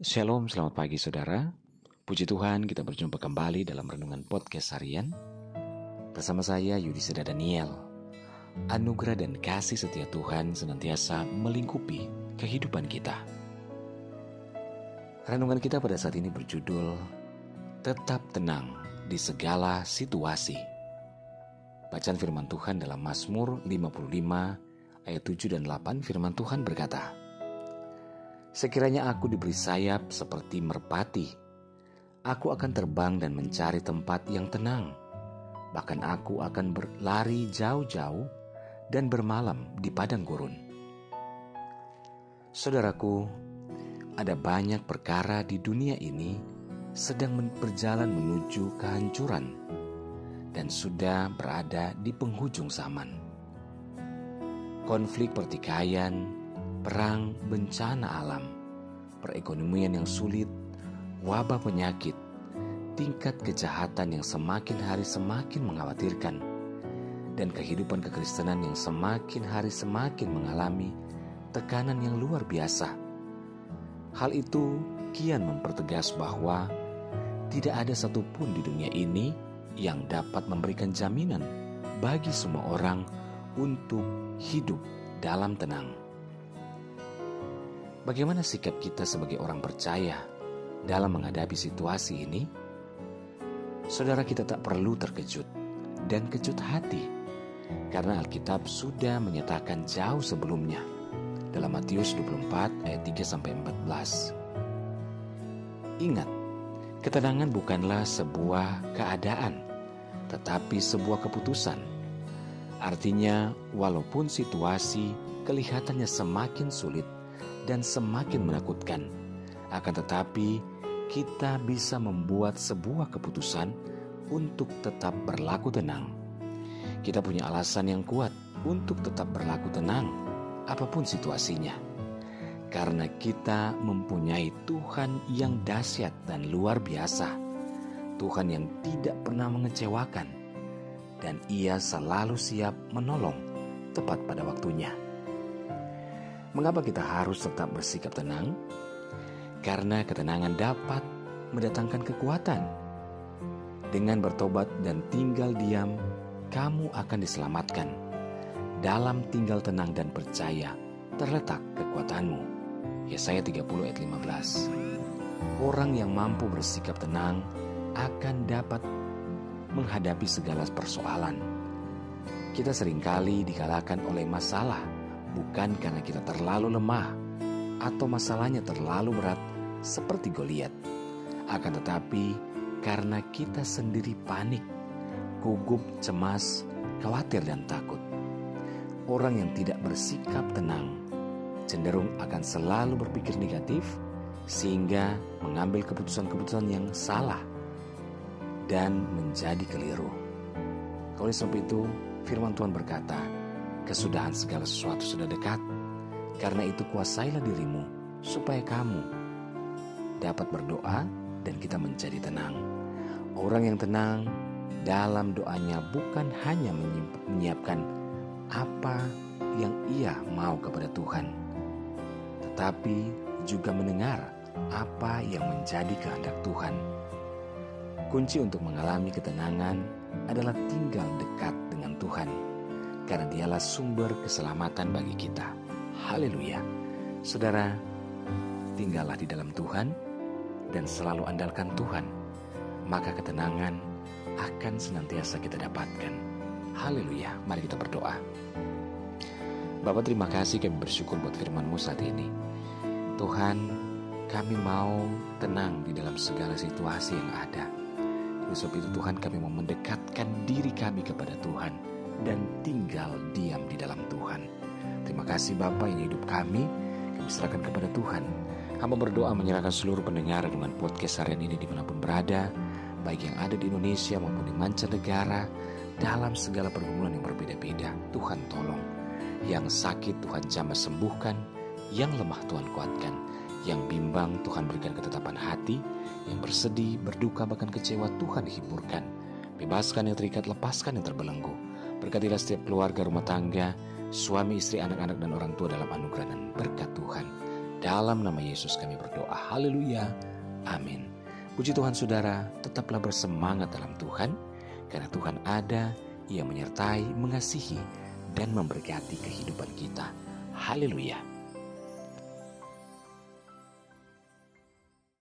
Shalom, selamat pagi saudara. Puji Tuhan kita berjumpa kembali dalam Renungan Podcast Harian. Bersama saya Yudhistira Daniel. Anugerah dan kasih setia Tuhan senantiasa melingkupi kehidupan kita. Renungan kita pada saat ini berjudul Tetap Tenang di Segala Situasi. Bacaan firman Tuhan dalam Mazmur 55 ayat 7 dan 8 firman Tuhan berkata, Sekiranya aku diberi sayap seperti merpati, aku akan terbang dan mencari tempat yang tenang. Bahkan aku akan berlari jauh-jauh dan bermalam di padang gurun. Saudaraku, ada banyak perkara di dunia ini sedang berjalan menuju kehancuran dan sudah berada di penghujung zaman. Konflik pertikaian, perang, bencana alam, perekonomian yang sulit, wabah penyakit, tingkat kejahatan yang semakin hari semakin mengkhawatirkan, dan kehidupan kekristenan yang semakin hari semakin mengalami tekanan yang luar biasa. Hal itu kian mempertegas bahwa tidak ada satupun di dunia ini yang dapat memberikan jaminan bagi semua orang untuk hidup dalam tenang. Bagaimana sikap kita sebagai orang percaya dalam menghadapi situasi ini? Saudara kita tak perlu terkejut dan kejut hati karena Alkitab sudah menyatakan jauh sebelumnya dalam Matius 24 ayat 3 sampai 14. Ingat, ketenangan bukanlah sebuah keadaan tetapi sebuah keputusan. Artinya, walaupun situasi kelihatannya semakin sulit, dan semakin menakutkan. Akan tetapi, kita bisa membuat sebuah keputusan untuk tetap berlaku tenang. Kita punya alasan yang kuat untuk tetap berlaku tenang, apa pun situasinya, karena kita mempunyai Tuhan yang dahsyat dan luar biasa, Tuhan yang tidak pernah mengecewakan, dan Ia selalu siap menolong tepat pada waktunya. Mengapa kita harus tetap bersikap tenang? Karena ketenangan dapat mendatangkan kekuatan. Dengan bertobat dan tinggal diam, kamu akan diselamatkan. Dalam tinggal tenang dan percaya terletak kekuatanmu. Yesaya 30 ayat 15. Orang yang mampu bersikap tenang akan dapat menghadapi segala persoalan. Kita sering kali dikalahkan oleh masalah bukan karena kita terlalu lemah atau masalahnya terlalu berat seperti Goliat, akan tetapi karena kita sendiri panik, gugup, cemas, khawatir dan takut. Orang yang tidak bersikap tenang cenderung akan selalu berpikir negatif sehingga mengambil keputusan-keputusan yang salah dan menjadi keliru. Oleh sebab itu, firman Tuhan berkata, Kesudahan segala sesuatu sudah dekat. Karena itu kuasailah dirimu supaya kamu dapat berdoa dan kita menjadi tenang. Orang yang tenang dalam doanya bukan hanya menyiapkan apa yang ia mau kepada Tuhan, tetapi juga mendengar apa yang menjadi kehendak Tuhan. Kunci untuk mengalami ketenangan adalah tinggal dekat dengan Tuhan karena dialah sumber keselamatan bagi kita. Haleluya. Saudara, tinggallah di dalam Tuhan dan selalu andalkan Tuhan, maka ketenangan akan senantiasa kita dapatkan. Haleluya. Mari kita berdoa. Bapak terima kasih kami bersyukur buat firman-Mu saat ini. Tuhan, kami mau tenang di dalam segala situasi yang ada. Sebab itu Tuhan kami mau mendekatkan diri kami kepada Tuhan dan tinggal diam di dalam Tuhan. Terima kasih Bapak yang hidup kami, kami serahkan kepada Tuhan. Hamba berdoa menyerahkan seluruh pendengar dengan podcast harian ini di mana pun berada, baik yang ada di Indonesia maupun di mancanegara, dalam segala pergumulan yang berbeda-beda. Tuhan tolong. Yang sakit Tuhan jamah sembuhkan, yang lemah Tuhan kuatkan, yang bimbang Tuhan berikan ketetapan hati, yang bersedih, berduka, bahkan kecewa Tuhan hiburkan. Bebaskan yang terikat, lepaskan yang terbelenggu. Berkatilah setiap keluarga rumah tangga, suami, istri, anak-anak, dan orang tua dalam anugerah dan berkat Tuhan. Dalam nama Yesus kami berdoa. Haleluya. Amin. Puji Tuhan saudara, tetaplah bersemangat dalam Tuhan, karena Tuhan ada, Ia menyertai, mengasihi, dan memberkati kehidupan kita. Haleluya.